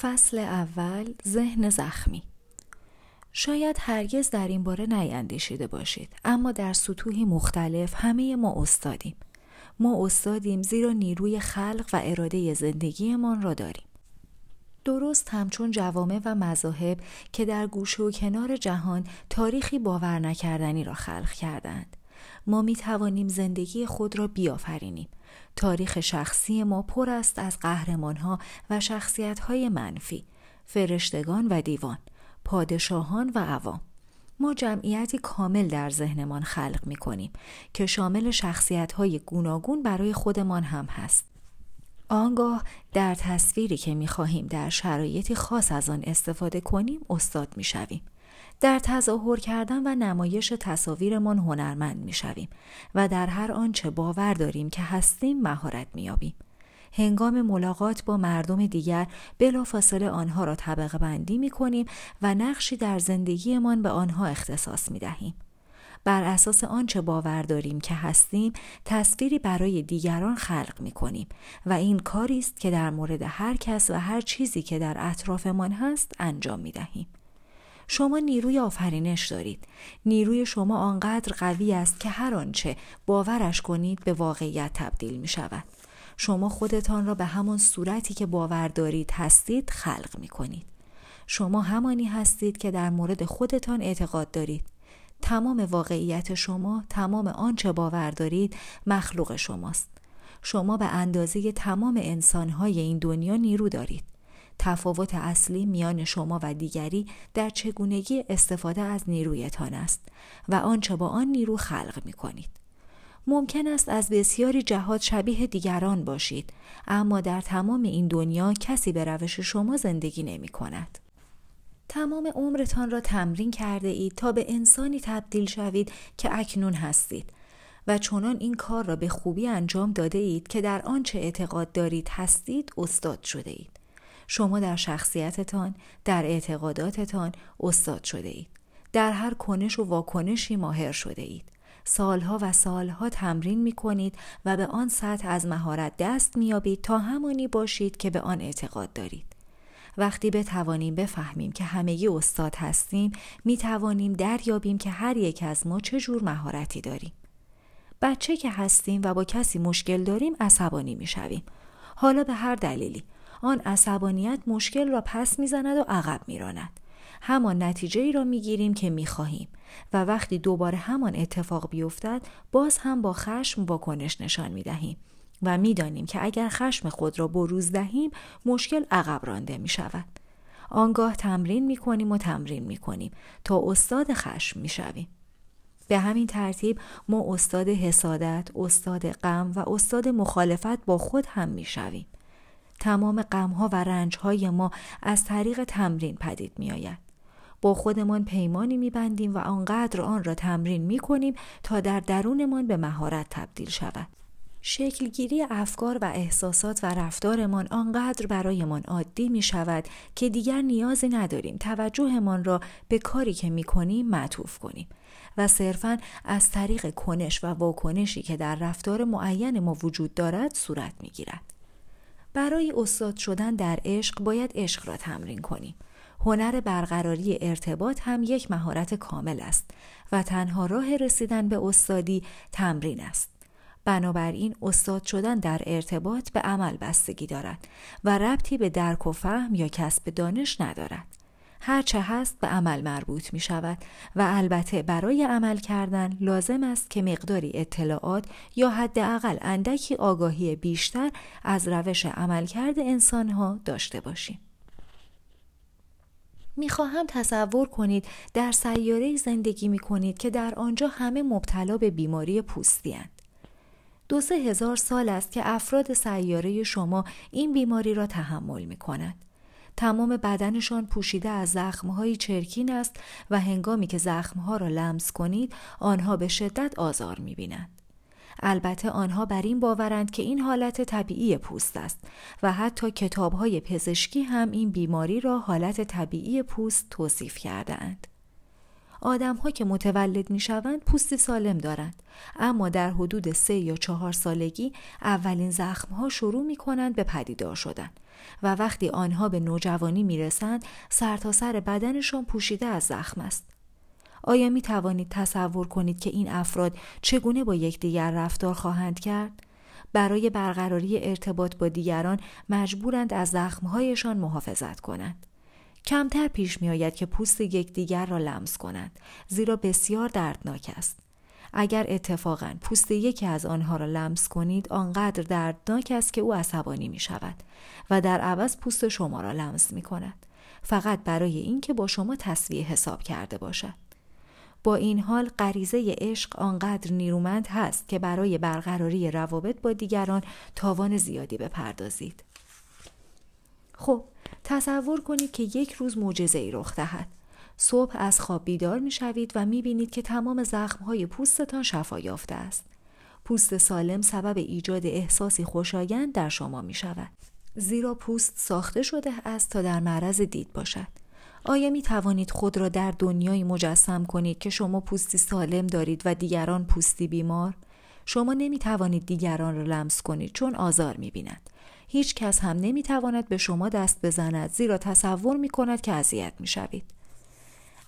فصل اول ذهن زخمی. شاید هرگز در این باره نیندیشیده باشید اما در سطوحی مختلف همه ما استادیم. ما استادیم زیرا نیروی خلق و اراده زندگیمان را داریم. درست همچون جوامع و مذاهب که در گوشه و کنار جهان تاریخی باور نکردنی را خلق کردند. ما می توانیم زندگی خود را بیافرینیم تاریخ شخصی ما پر است از قهرمانها و شخصیتهای منفی فرشتگان و دیوان پادشاهان و عوام ما جمعیتی کامل در ذهنمان خلق می کنیم که شامل شخصیت های گوناگون برای خودمان هم هست. آنگاه در تصویری که می خواهیم در شرایطی خاص از آن استفاده کنیم استاد می شویم. در تظاهر کردن و نمایش تصاویرمان هنرمند می شویم و در هر آنچه باور داریم که هستیم مهارت می یابیم. هنگام ملاقات با مردم دیگر بلافاصله آنها را طبقه بندی می کنیم و نقشی در زندگیمان به آنها اختصاص می دهیم. بر اساس آنچه باور داریم که هستیم تصویری برای دیگران خلق می کنیم و این کاری است که در مورد هر کس و هر چیزی که در اطرافمان هست انجام می دهیم. شما نیروی آفرینش دارید. نیروی شما آنقدر قوی است که هر آنچه باورش کنید به واقعیت تبدیل می شود. شما خودتان را به همان صورتی که باور دارید هستید خلق می کنید. شما همانی هستید که در مورد خودتان اعتقاد دارید. تمام واقعیت شما، تمام آنچه باور دارید مخلوق شماست. شما به اندازه تمام انسانهای این دنیا نیرو دارید. تفاوت اصلی میان شما و دیگری در چگونگی استفاده از نیرویتان است و آنچه با آن نیرو خلق می کنید. ممکن است از بسیاری جهات شبیه دیگران باشید اما در تمام این دنیا کسی به روش شما زندگی نمی کند. تمام عمرتان را تمرین کرده اید تا به انسانی تبدیل شوید که اکنون هستید و چنان این کار را به خوبی انجام داده اید که در آنچه اعتقاد دارید هستید استاد شده اید. شما در شخصیتتان، در اعتقاداتتان استاد شده اید. در هر کنش و واکنشی ماهر شده اید. سالها و سالها تمرین می کنید و به آن سطح از مهارت دست می تا همانی باشید که به آن اعتقاد دارید. وقتی بتوانیم بفهمیم که همگی استاد هستیم می توانیم دریابیم که هر یک از ما چه جور مهارتی داریم. بچه که هستیم و با کسی مشکل داریم عصبانی می شویم. حالا به هر دلیلی آن عصبانیت مشکل را پس می‌زند و عقب میراند همان نتیجه ای را می‌گیریم که می‌خواهیم و وقتی دوباره همان اتفاق بیفتد باز هم با خشم واکنش نشان می‌دهیم و می‌دانیم که اگر خشم خود را بروز دهیم مشکل عقب رانده می شود. آنگاه تمرین می کنیم و تمرین می کنیم تا استاد خشم می شویم. به همین ترتیب ما استاد حسادت، استاد غم و استاد مخالفت با خود هم می شویم. تمام غمها و رنجهای ما از طریق تمرین پدید می آید. با خودمان پیمانی می بندیم و آنقدر آن را تمرین می کنیم تا در درونمان به مهارت تبدیل شود. شکلگیری افکار و احساسات و رفتارمان آنقدر برایمان عادی می شود که دیگر نیازی نداریم توجهمان را به کاری که می کنیم معطوف کنیم و صرفا از طریق کنش و واکنشی که در رفتار معین ما وجود دارد صورت می گیرد. برای استاد شدن در عشق باید عشق را تمرین کنیم. هنر برقراری ارتباط هم یک مهارت کامل است و تنها راه رسیدن به استادی تمرین است. بنابراین استاد شدن در ارتباط به عمل بستگی دارد و ربطی به درک و فهم یا کسب دانش ندارد. هرچه هست به عمل مربوط می شود و البته برای عمل کردن لازم است که مقداری اطلاعات یا حداقل اندکی آگاهی بیشتر از روش عملکرد انسانها داشته باشیم. می‌خواهم تصور کنید در سیاره زندگی می کنید که در آنجا همه مبتلا به بیماری پوستی هند. دو سه هزار سال است که افراد سیاره شما این بیماری را تحمل می کند. تمام بدنشان پوشیده از زخمهایی چرکین است و هنگامی که زخمها را لمس کنید آنها به شدت آزار می‌بینند. البته آنها بر این باورند که این حالت طبیعی پوست است و حتی کتابهای پزشکی هم این بیماری را حالت طبیعی پوست توصیف کرده اند. ها که متولد می شوند پوستی سالم دارند اما در حدود سه یا چهار سالگی اولین ها شروع می کنند به پدیدار شدن و وقتی آنها به نوجوانی می رسند سرتاسر سر بدنشان پوشیده از زخم است آیا می توانید تصور کنید که این افراد چگونه با یکدیگر رفتار خواهند کرد؟ برای برقراری ارتباط با دیگران مجبورند از زخمهایشان محافظت کنند. کمتر پیش می آید که پوست یکدیگر را لمس کنند زیرا بسیار دردناک است. اگر اتفاقا پوست یکی از آنها را لمس کنید آنقدر دردناک است که او عصبانی می شود و در عوض پوست شما را لمس می کند. فقط برای اینکه با شما تصویه حساب کرده باشد. با این حال غریزه عشق آنقدر نیرومند هست که برای برقراری روابط با دیگران تاوان زیادی بپردازید. خب تصور کنید که یک روز معجزه ای رخ دهد. صبح از خواب بیدار می شوید و می بینید که تمام زخم های پوستتان شفا یافته است. پوست سالم سبب ایجاد احساسی خوشایند در شما می شود. زیرا پوست ساخته شده است تا در معرض دید باشد. آیا می توانید خود را در دنیایی مجسم کنید که شما پوستی سالم دارید و دیگران پوستی بیمار؟ شما نمی توانید دیگران را لمس کنید چون آزار می بیند. هیچ کس هم نمی تواند به شما دست بزند زیرا تصور می کند که اذیت می شوید.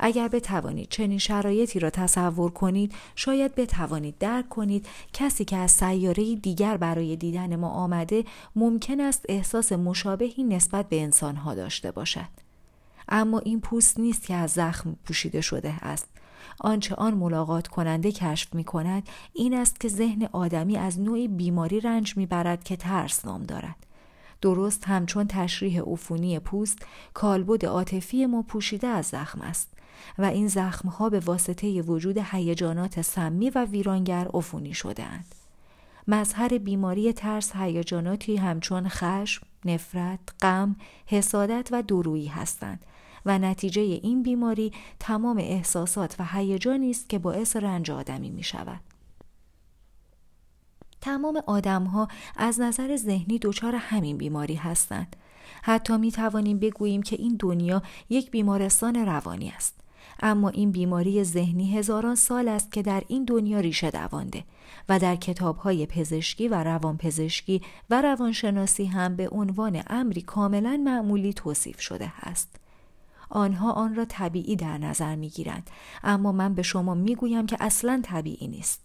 اگر بتوانید چنین شرایطی را تصور کنید شاید بتوانید درک کنید کسی که از سیاره دیگر برای دیدن ما آمده ممکن است احساس مشابهی نسبت به انسانها داشته باشد. اما این پوست نیست که از زخم پوشیده شده است. آنچه آن ملاقات کننده کشف می کند این است که ذهن آدمی از نوعی بیماری رنج می برد که ترس نام دارد. درست همچون تشریح عفونی پوست کالبد عاطفی ما پوشیده از زخم است. و این زخمها به واسطه وجود هیجانات سمی و ویرانگر عفونی شدهاند مظهر بیماری ترس هیجاناتی همچون خشم، نفرت، غم، حسادت و درویی هستند و نتیجه این بیماری تمام احساسات و هیجانی است که باعث رنج آدمی می شود. تمام آدم ها از نظر ذهنی دچار همین بیماری هستند. حتی می توانیم بگوییم که این دنیا یک بیمارستان روانی است. اما این بیماری ذهنی هزاران سال است که در این دنیا ریشه دوانده و در های پزشکی و روانپزشکی و روانشناسی هم به عنوان امری کاملا معمولی توصیف شده است. آنها آن را طبیعی در نظر می گیرند اما من به شما می گویم که اصلا طبیعی نیست.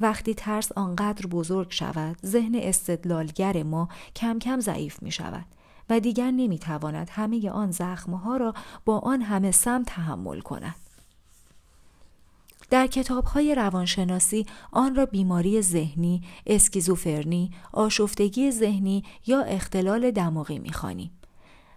وقتی ترس آنقدر بزرگ شود ذهن استدلالگر ما کم کم ضعیف می شود و دیگر نمی تواند همه آن زخمها را با آن همه سم تحمل کند. در کتاب های روانشناسی آن را بیماری ذهنی، اسکیزوفرنی، آشفتگی ذهنی یا اختلال دماغی می‌خوانیم.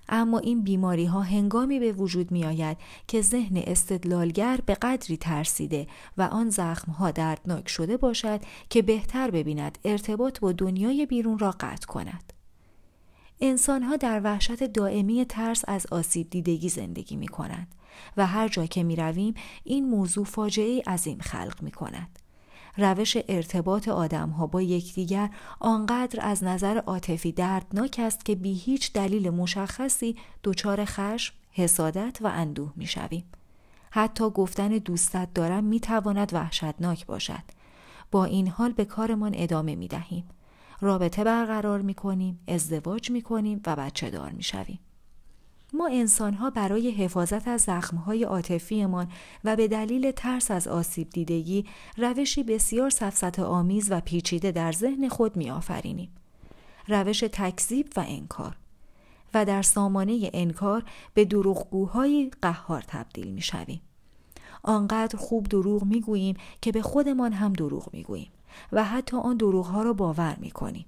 اما این بیماری ها هنگامی به وجود می آید که ذهن استدلالگر به قدری ترسیده و آن زخم ها دردناک شده باشد که بهتر ببیند ارتباط با دنیای بیرون را قطع کند. انسان ها در وحشت دائمی ترس از آسیب دیدگی زندگی می کنند و هر جا که می رویم این موضوع فاجعه عظیم خلق می کند. روش ارتباط آدم ها با یکدیگر آنقدر از نظر عاطفی دردناک است که بی هیچ دلیل مشخصی دچار خشم، حسادت و اندوه می شویم. حتی گفتن دوستت دارم می تواند وحشتناک باشد. با این حال به کارمان ادامه می دهیم. رابطه برقرار می کنیم، ازدواج می کنیم و بچه دار می شویم. ما انسان ها برای حفاظت از زخمهای عاطفیمان و به دلیل ترس از آسیب دیدگی روشی بسیار سفسط آمیز و پیچیده در ذهن خود می آفرینیم. روش تکذیب و انکار و در سامانه انکار به دروغگوهای قهار تبدیل می شویم. آنقدر خوب دروغ می گوییم که به خودمان هم دروغ می گوییم و حتی آن دروغها را باور می کنیم.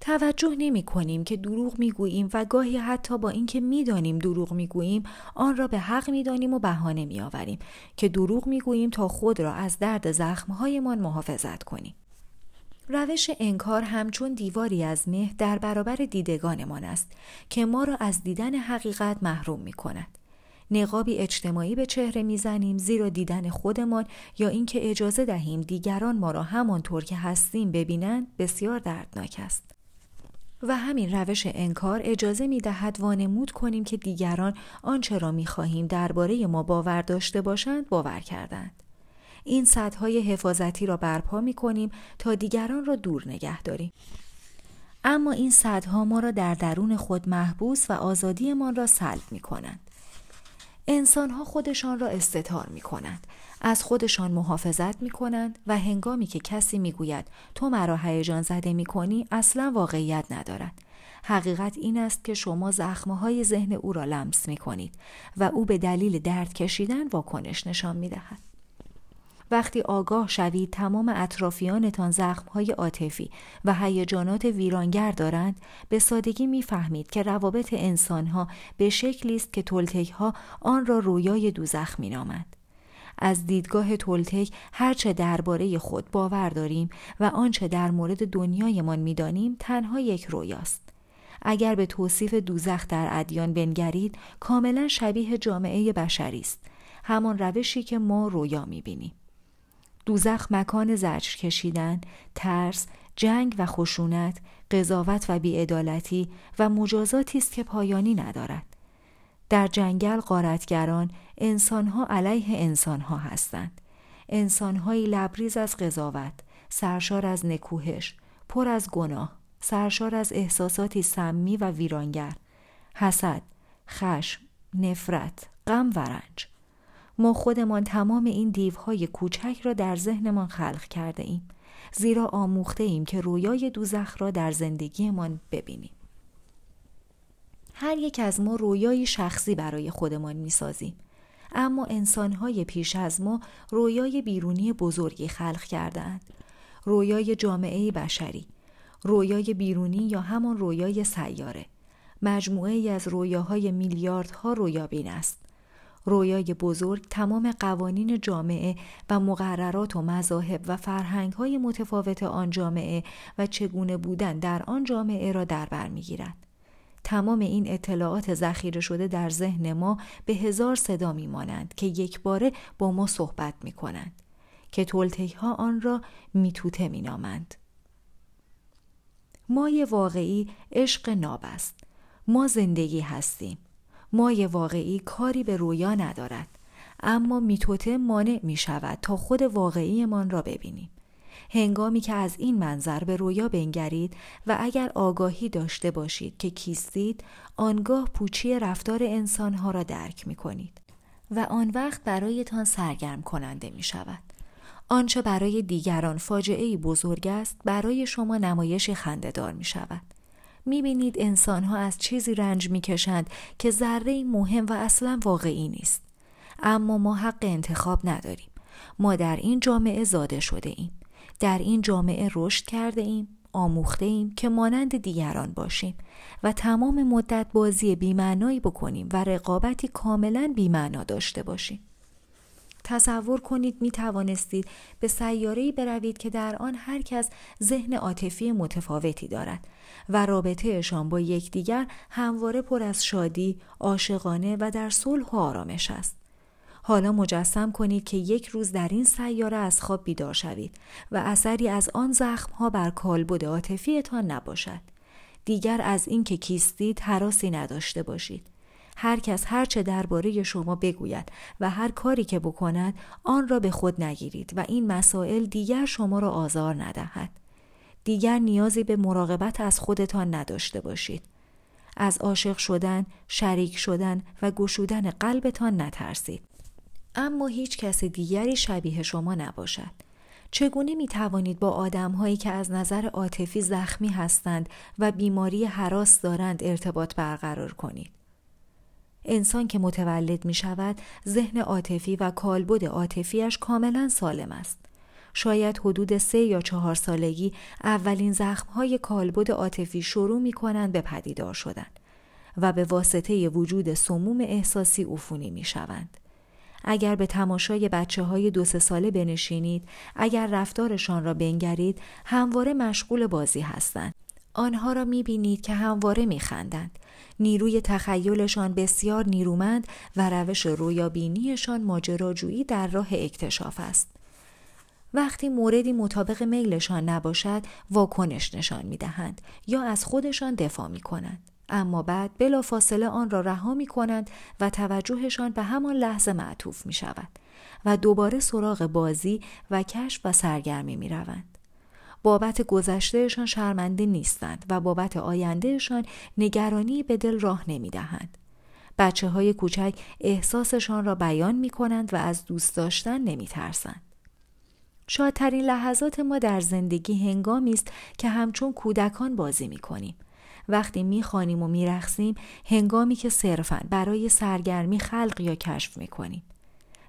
توجه نمی کنیم که دروغ می گوییم و گاهی حتی با اینکه می دانیم دروغ می گوییم آن را به حق می دانیم و بهانه می آوریم که دروغ می گوییم تا خود را از درد زخمهایمان محافظت کنیم. روش انکار همچون دیواری از مه در برابر دیدگانمان است که ما را از دیدن حقیقت محروم می کند. نقابی اجتماعی به چهره می‌زنیم زیرا دیدن خودمان یا اینکه اجازه دهیم دیگران ما را همانطور که هستیم ببینند بسیار دردناک است. و همین روش انکار اجازه می دهد وانمود کنیم که دیگران آنچه را می خواهیم درباره ما باور داشته باشند باور کردند. این سدهای حفاظتی را برپا می کنیم تا دیگران را دور نگه داریم. اما این سدها ما را در درون خود محبوس و آزادیمان را سلب می کنند. انسانها خودشان را استتار می کنند. از خودشان محافظت می کنند و هنگامی که کسی می گوید تو مرا هیجان زده می کنی اصلا واقعیت ندارد. حقیقت این است که شما زخمهای ذهن او را لمس می کنید و او به دلیل درد کشیدن واکنش نشان می دهد. وقتی آگاه شوید تمام اطرافیانتان زخمهای عاطفی و هیجانات ویرانگر دارند به سادگی می‌فهمید که روابط انسانها به شکلی است که تلتکها آن را رویای دوزخ مینامند. از دیدگاه تولتک هرچه درباره خود باور داریم و آنچه در مورد دنیایمان می‌دانیم تنها یک رویاست. اگر به توصیف دوزخ در ادیان بنگرید کاملا شبیه جامعه بشری است. همان روشی که ما رویا می‌بینیم. دوزخ مکان زجر کشیدن، ترس، جنگ و خشونت، قضاوت و بیعدالتی و مجازاتی است که پایانی ندارد. در جنگل قارتگران انسانها علیه انسانها هستند. انسانهایی لبریز از قضاوت، سرشار از نکوهش، پر از گناه، سرشار از احساساتی سمی و ویرانگر، حسد، خشم، نفرت، غم و رنج. ما خودمان تمام این دیوهای کوچک را در ذهنمان خلق کرده ایم. زیرا آموخته ایم که رویای دوزخ را در زندگیمان ببینیم. هر یک از ما رویای شخصی برای خودمان می‌سازیم. اما انسانهای پیش از ما رویای بیرونی بزرگی خلق کردهاند. رویای جامعه بشری رویای بیرونی یا همان رویای سیاره. مجموعه ای از رویاهای میلیاردها رویابین است. رویای بزرگ تمام قوانین جامعه و مقررات و مذاهب و فرهنگ های متفاوت آن جامعه و چگونه بودن در آن جامعه را در بر می‌گیرد. تمام این اطلاعات ذخیره شده در ذهن ما به هزار صدا میمانند که یک باره با ما صحبت می کنند که تولتهی ها آن را میتوته مینامند. مای واقعی عشق ناب است. ما زندگی هستیم. مای واقعی کاری به رویا ندارد. اما میتوته مانع می شود تا خود واقعیمان را ببینیم. هنگامی که از این منظر به رویا بنگرید و اگر آگاهی داشته باشید که کیستید آنگاه پوچی رفتار انسانها را درک می کنید و آن وقت برایتان سرگرم کننده می شود آنچه برای دیگران فاجعه بزرگ است برای شما نمایش خندهدار می شود می‌بینید انسانها از چیزی رنج می‌کشند که ذره مهم و اصلا واقعی نیست. اما ما حق انتخاب نداریم. ما در این جامعه زاده شده ایم. در این جامعه رشد کرده ایم. آموخته ایم که مانند دیگران باشیم و تمام مدت بازی بیمعنایی بکنیم و رقابتی کاملا بیمعنا داشته باشیم. تصور کنید می توانستید به سیاره‌ای بروید که در آن هر کس ذهن عاطفی متفاوتی دارد و رابطهشان با یکدیگر همواره پر از شادی، عاشقانه و در صلح و آرامش است. حالا مجسم کنید که یک روز در این سیاره از خواب بیدار شوید و اثری از آن زخمها بر کالبد عاطفیتان نباشد. دیگر از اینکه کیستید حراسی نداشته باشید. هر کس هر چه درباره شما بگوید و هر کاری که بکند آن را به خود نگیرید و این مسائل دیگر شما را آزار ندهد. دیگر نیازی به مراقبت از خودتان نداشته باشید. از عاشق شدن، شریک شدن و گشودن قلبتان نترسید. اما هیچ کس دیگری شبیه شما نباشد. چگونه می توانید با آدم هایی که از نظر عاطفی زخمی هستند و بیماری حراس دارند ارتباط برقرار کنید؟ انسان که متولد می شود ذهن عاطفی و کالبد عاطفیش کاملا سالم است. شاید حدود سه یا چهار سالگی اولین زخمهای کالبد عاطفی شروع می کنند به پدیدار شدن و به واسطه وجود سموم احساسی عفونی می شوند. اگر به تماشای بچه های دو سه ساله بنشینید، اگر رفتارشان را بنگرید، همواره مشغول بازی هستند. آنها را می بینید که همواره می خندند. نیروی تخیلشان بسیار نیرومند و روش رویابینیشان ماجراجویی در راه اکتشاف است. وقتی موردی مطابق میلشان نباشد واکنش نشان می دهند یا از خودشان دفاع می کنند. اما بعد بلا فاصله آن را رها می کنند و توجهشان به همان لحظه معطوف می شود و دوباره سراغ بازی و کشف و سرگرمی می روند. بابت گذشتهشان شرمنده نیستند و بابت آیندهشان نگرانی به دل راه نمی دهند. بچه های کوچک احساسشان را بیان می کنند و از دوست داشتن نمی ترسند. شادترین لحظات ما در زندگی هنگامی است که همچون کودکان بازی می کنیم. وقتی می‌خوانیم و میرخسیم هنگامی که صرفا برای سرگرمی خلق یا کشف می‌کنیم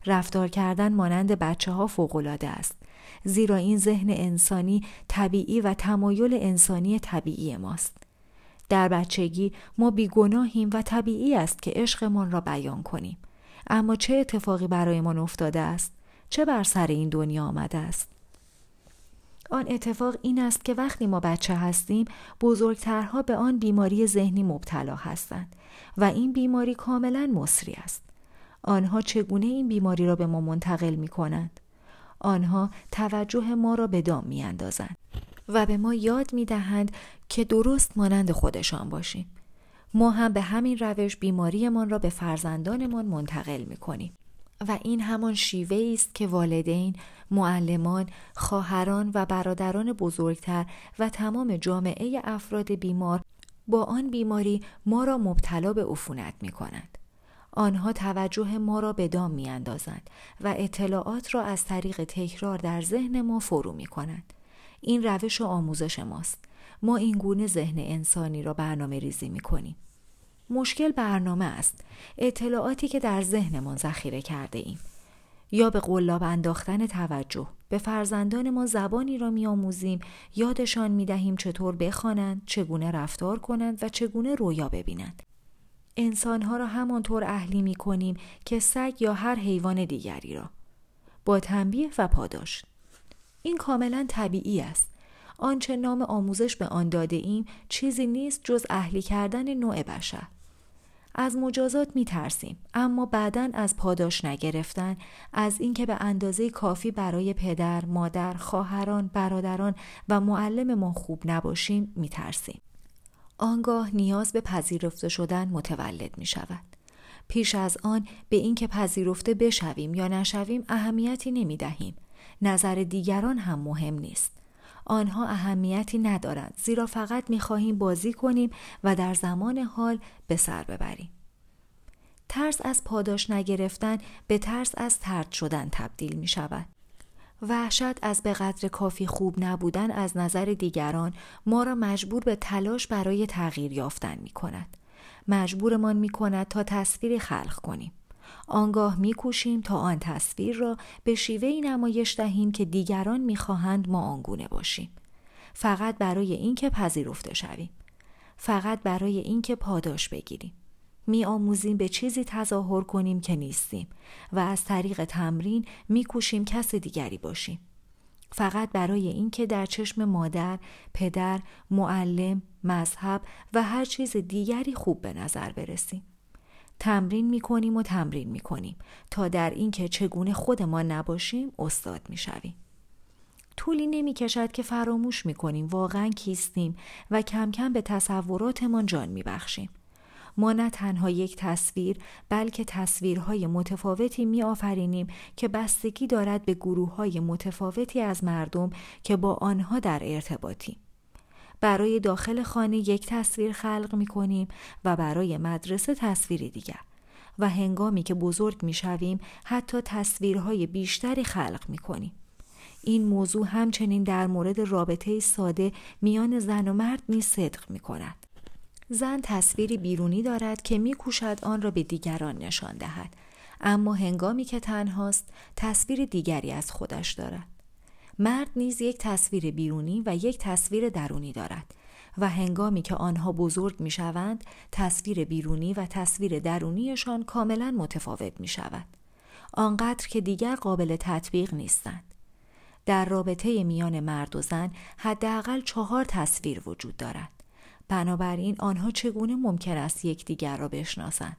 رفتار کردن مانند بچه ها فوقلاده است. زیرا این ذهن انسانی طبیعی و تمایل انسانی طبیعی ماست. در بچگی ما بیگناهیم و طبیعی است که عشقمان را بیان کنیم. اما چه اتفاقی برایمان افتاده است؟ چه بر سر این دنیا آمده است؟ آن اتفاق این است که وقتی ما بچه هستیم بزرگترها به آن بیماری ذهنی مبتلا هستند و این بیماری کاملا مصری است. آنها چگونه این بیماری را به ما منتقل می کنند آنها توجه ما را به دام می اندازند و به ما یاد می دهند که درست مانند خودشان باشیم ما هم به همین روش بیماریمان را به فرزندانمان منتقل می کنیم و این همان شیوه است که والدین، معلمان، خواهران و برادران بزرگتر و تمام جامعه افراد بیمار با آن بیماری ما را مبتلا به عفونت می کنند. آنها توجه ما را به دام می اندازند و اطلاعات را از طریق تکرار در ذهن ما فرو می کنند. این روش و آموزش ماست. ما این گونه ذهن انسانی را برنامه ریزی می کنیم. مشکل برنامه است اطلاعاتی که در ذهنمان ذخیره کرده ایم یا به قلاب انداختن توجه به فرزندان ما زبانی را میآموزیم یادشان می دهیم چطور بخوانند چگونه رفتار کنند و چگونه رویا ببینند انسانها را همانطور اهلی می کنیم که سگ یا هر حیوان دیگری را. با تنبیه و پاداش. این کاملا طبیعی است. آنچه نام آموزش به آن داده ایم چیزی نیست جز اهلی کردن نوع بشر. از مجازات می ترسیم اما بعدا از پاداش نگرفتن از اینکه به اندازه کافی برای پدر، مادر، خواهران، برادران و معلم ما خوب نباشیم می ترسیم. آنگاه نیاز به پذیرفته شدن متولد می شود. پیش از آن به اینکه پذیرفته بشویم یا نشویم اهمیتی نمی دهیم. نظر دیگران هم مهم نیست. آنها اهمیتی ندارند زیرا فقط می‌خواهیم بازی کنیم و در زمان حال به سر ببریم. ترس از پاداش نگرفتن به ترس از ترد شدن تبدیل می شود. وحشت از به قدر کافی خوب نبودن از نظر دیگران ما را مجبور به تلاش برای تغییر یافتن می کند. مجبورمان می کند تا تصویری خلق کنیم. آنگاه میکوشیم تا آن تصویر را به شیوهی نمایش دهیم که دیگران می‌خواهند ما آنگونه باشیم فقط برای اینکه پذیرفته شویم فقط برای اینکه پاداش بگیریم میآموزیم به چیزی تظاهر کنیم که نیستیم و از طریق تمرین میکوشیم کس دیگری باشیم فقط برای اینکه در چشم مادر، پدر، معلم، مذهب و هر چیز دیگری خوب به نظر برسیم. تمرین می کنیم و تمرین می کنیم تا در اینکه چگونه خودمان نباشیم استاد می شویم. طولی نمی کشد که فراموش می کنیم واقعا کیستیم و کم کم به تصوراتمان جان می بخشیم. ما نه تنها یک تصویر بلکه تصویرهای متفاوتی می آفرینیم که بستگی دارد به گروه های متفاوتی از مردم که با آنها در ارتباطیم. برای داخل خانه یک تصویر خلق می کنیم و برای مدرسه تصویری دیگر و هنگامی که بزرگ می شویم حتی تصویرهای بیشتری خلق می کنیم. این موضوع همچنین در مورد رابطه ساده میان زن و مرد می صدق می کند. زن تصویری بیرونی دارد که می کوشد آن را به دیگران نشان دهد اما هنگامی که تنهاست تصویر دیگری از خودش دارد. مرد نیز یک تصویر بیرونی و یک تصویر درونی دارد و هنگامی که آنها بزرگ می شوند تصویر بیرونی و تصویر درونیشان کاملا متفاوت می شود. آنقدر که دیگر قابل تطبیق نیستند. در رابطه میان مرد و زن حداقل چهار تصویر وجود دارد. بنابراین آنها چگونه ممکن است یکدیگر را بشناسند؟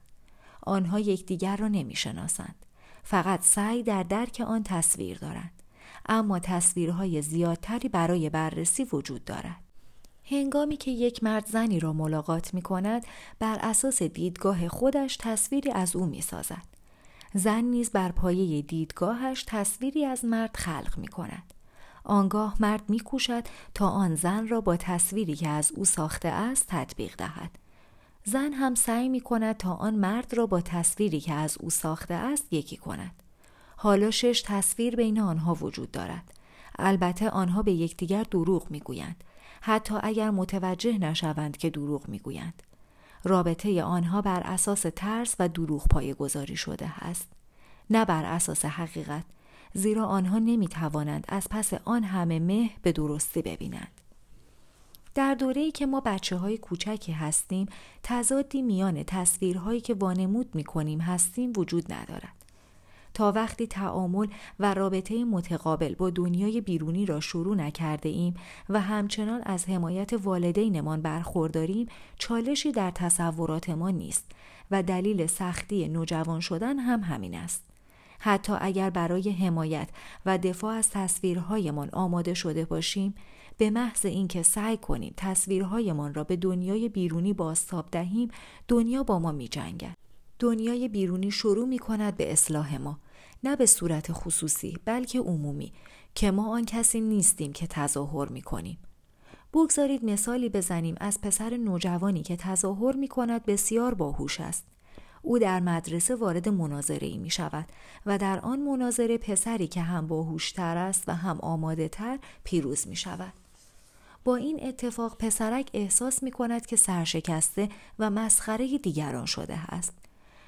آنها یکدیگر را نمی‌شناسند. فقط سعی در درک آن تصویر دارند. اما تصویرهای زیادتری برای بررسی وجود دارد. هنگامی که یک مرد زنی را ملاقات می کند بر اساس دیدگاه خودش تصویری از او می سازد. زن نیز بر پایه دیدگاهش تصویری از مرد خلق می کند. آنگاه مرد می کوشد تا آن زن را با تصویری که از او ساخته است تطبیق دهد. زن هم سعی می کند تا آن مرد را با تصویری که از او ساخته است یکی کند. حالا شش تصویر بین آنها وجود دارد. البته آنها به یکدیگر دروغ می‌گویند حتی اگر متوجه نشوند که دروغ می‌گویند رابطه آنها بر اساس ترس و دروغ پای گذاری شده است نه بر اساس حقیقت زیرا آنها نمی توانند از پس آن همه مه به درستی ببینند در دوره‌ای که ما بچه های کوچکی هستیم تضادی میان تصویرهایی که وانمود می کنیم هستیم وجود ندارد تا وقتی تعامل و رابطه متقابل با دنیای بیرونی را شروع نکرده ایم و همچنان از حمایت والدینمان برخورداریم چالشی در تصورات ما نیست و دلیل سختی نوجوان شدن هم همین است. حتی اگر برای حمایت و دفاع از تصویرهایمان آماده شده باشیم به محض اینکه سعی کنیم تصویرهایمان را به دنیای بیرونی بازتاب دهیم دنیا با ما می جنگد. دنیای بیرونی شروع می کند به اصلاح ما نه به صورت خصوصی بلکه عمومی که ما آن کسی نیستیم که تظاهر می کنیم. بگذارید مثالی بزنیم از پسر نوجوانی که تظاهر می کند بسیار باهوش است. او در مدرسه وارد مناظره ای می شود و در آن مناظره پسری که هم باهوشتر است و هم آماده تر پیروز می شود. با این اتفاق پسرک احساس می کند که سرشکسته و مسخره دیگران شده است.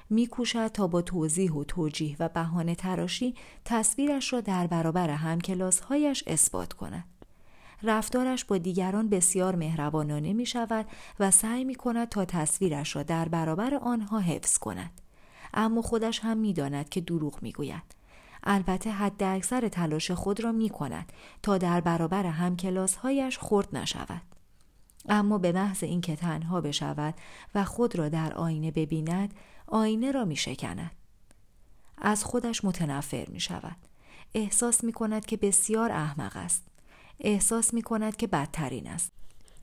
میکوشد تا با توضیح و توجیه و بهانه تراشی تصویرش را در برابر همکلاسهایش اثبات کند. رفتارش با دیگران بسیار مهربانانه می شود و سعی می کند تا تصویرش را در برابر آنها حفظ کند. اما خودش هم می داند که دروغ می گوید. البته حد اکثر تلاش خود را می کند تا در برابر همکلاسهایش خورد نشود. اما به محض اینکه تنها بشود و خود را در آینه ببیند آینه را می شکند. از خودش متنفر می شود. احساس می کند که بسیار احمق است. احساس می کند که بدترین است.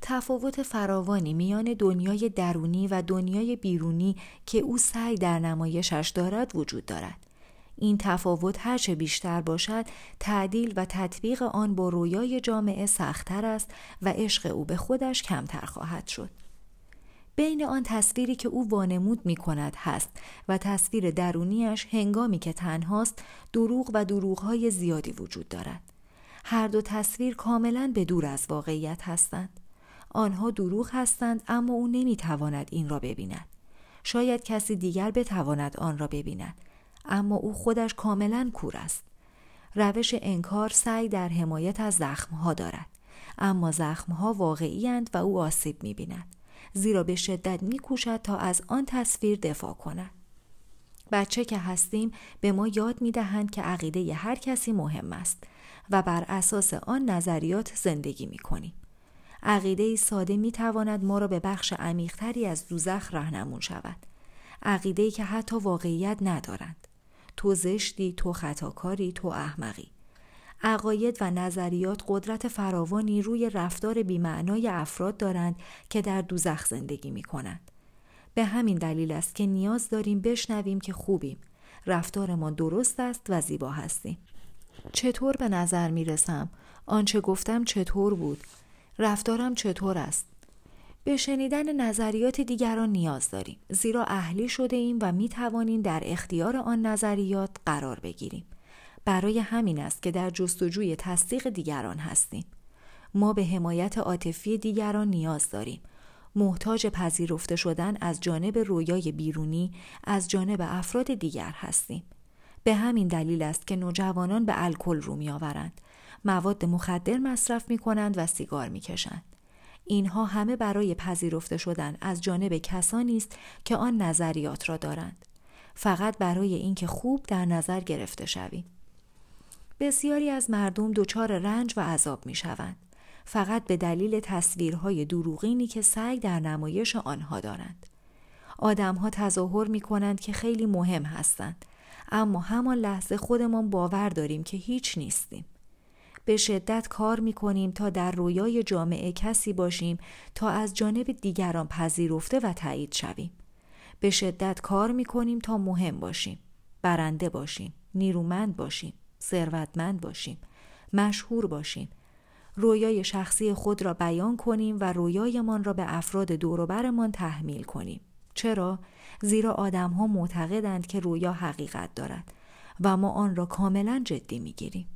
تفاوت فراوانی میان دنیای درونی و دنیای بیرونی که او سعی در نمایشش دارد وجود دارد. این تفاوت هرچه بیشتر باشد تعدیل و تطبیق آن با رویای جامعه سختتر است و عشق او به خودش کمتر خواهد شد. بین آن تصویری که او وانمود می کند هست و تصویر درونیش هنگامی که تنهاست دروغ و دروغهای زیادی وجود دارد. هر دو تصویر کاملا به دور از واقعیت هستند. آنها دروغ هستند اما او نمی تواند این را ببیند. شاید کسی دیگر بتواند آن را ببیند اما او خودش کاملا کور است. روش انکار سعی در حمایت از زخمها دارد اما زخمها واقعی و او آسیب می بیند. زیرا به شدت میکوشد تا از آن تصویر دفاع کند. بچه که هستیم به ما یاد می دهند که عقیده هر کسی مهم است و بر اساس آن نظریات زندگی می کنیم. عقیده ساده می تواند ما را به بخش عمیقتری از دوزخ رهنمون شود. عقیده که حتی واقعیت ندارند. تو زشتی، تو خطاکاری، تو احمقی. عقاید و نظریات قدرت فراوانی روی رفتار بیمعنای افراد دارند که در دوزخ زندگی می کنند. به همین دلیل است که نیاز داریم بشنویم که خوبیم. رفتارمان درست است و زیبا هستیم. چطور به نظر می رسم؟ آنچه گفتم چطور بود؟ رفتارم چطور است؟ به شنیدن نظریات دیگران نیاز داریم زیرا اهلی شده ایم و می توانیم در اختیار آن نظریات قرار بگیریم. برای همین است که در جستجوی تصدیق دیگران هستیم. ما به حمایت عاطفی دیگران نیاز داریم. محتاج پذیرفته شدن از جانب رویای بیرونی از جانب افراد دیگر هستیم. به همین دلیل است که نوجوانان به الکل رو میآورند. مواد مخدر مصرف می کنند و سیگار می کشند. اینها همه برای پذیرفته شدن از جانب کسانی است که آن نظریات را دارند. فقط برای اینکه خوب در نظر گرفته شویم. بسیاری از مردم دچار رنج و عذاب می شوند. فقط به دلیل تصویرهای دروغینی که سعی در نمایش آنها دارند. آدمها تظاهر می کنند که خیلی مهم هستند. اما همان لحظه خودمان باور داریم که هیچ نیستیم. به شدت کار می کنیم تا در رویای جامعه کسی باشیم تا از جانب دیگران پذیرفته و تایید شویم. به شدت کار می کنیم تا مهم باشیم. برنده باشیم. نیرومند باشیم. ثروتمند باشیم. مشهور باشیم. رویای شخصی خود را بیان کنیم و رویایمان را به افراد دوروبرمان تحمیل کنیم. چرا؟ زیرا آدم ها معتقدند که رویا حقیقت دارد و ما آن را کاملا جدی می‌گیریم.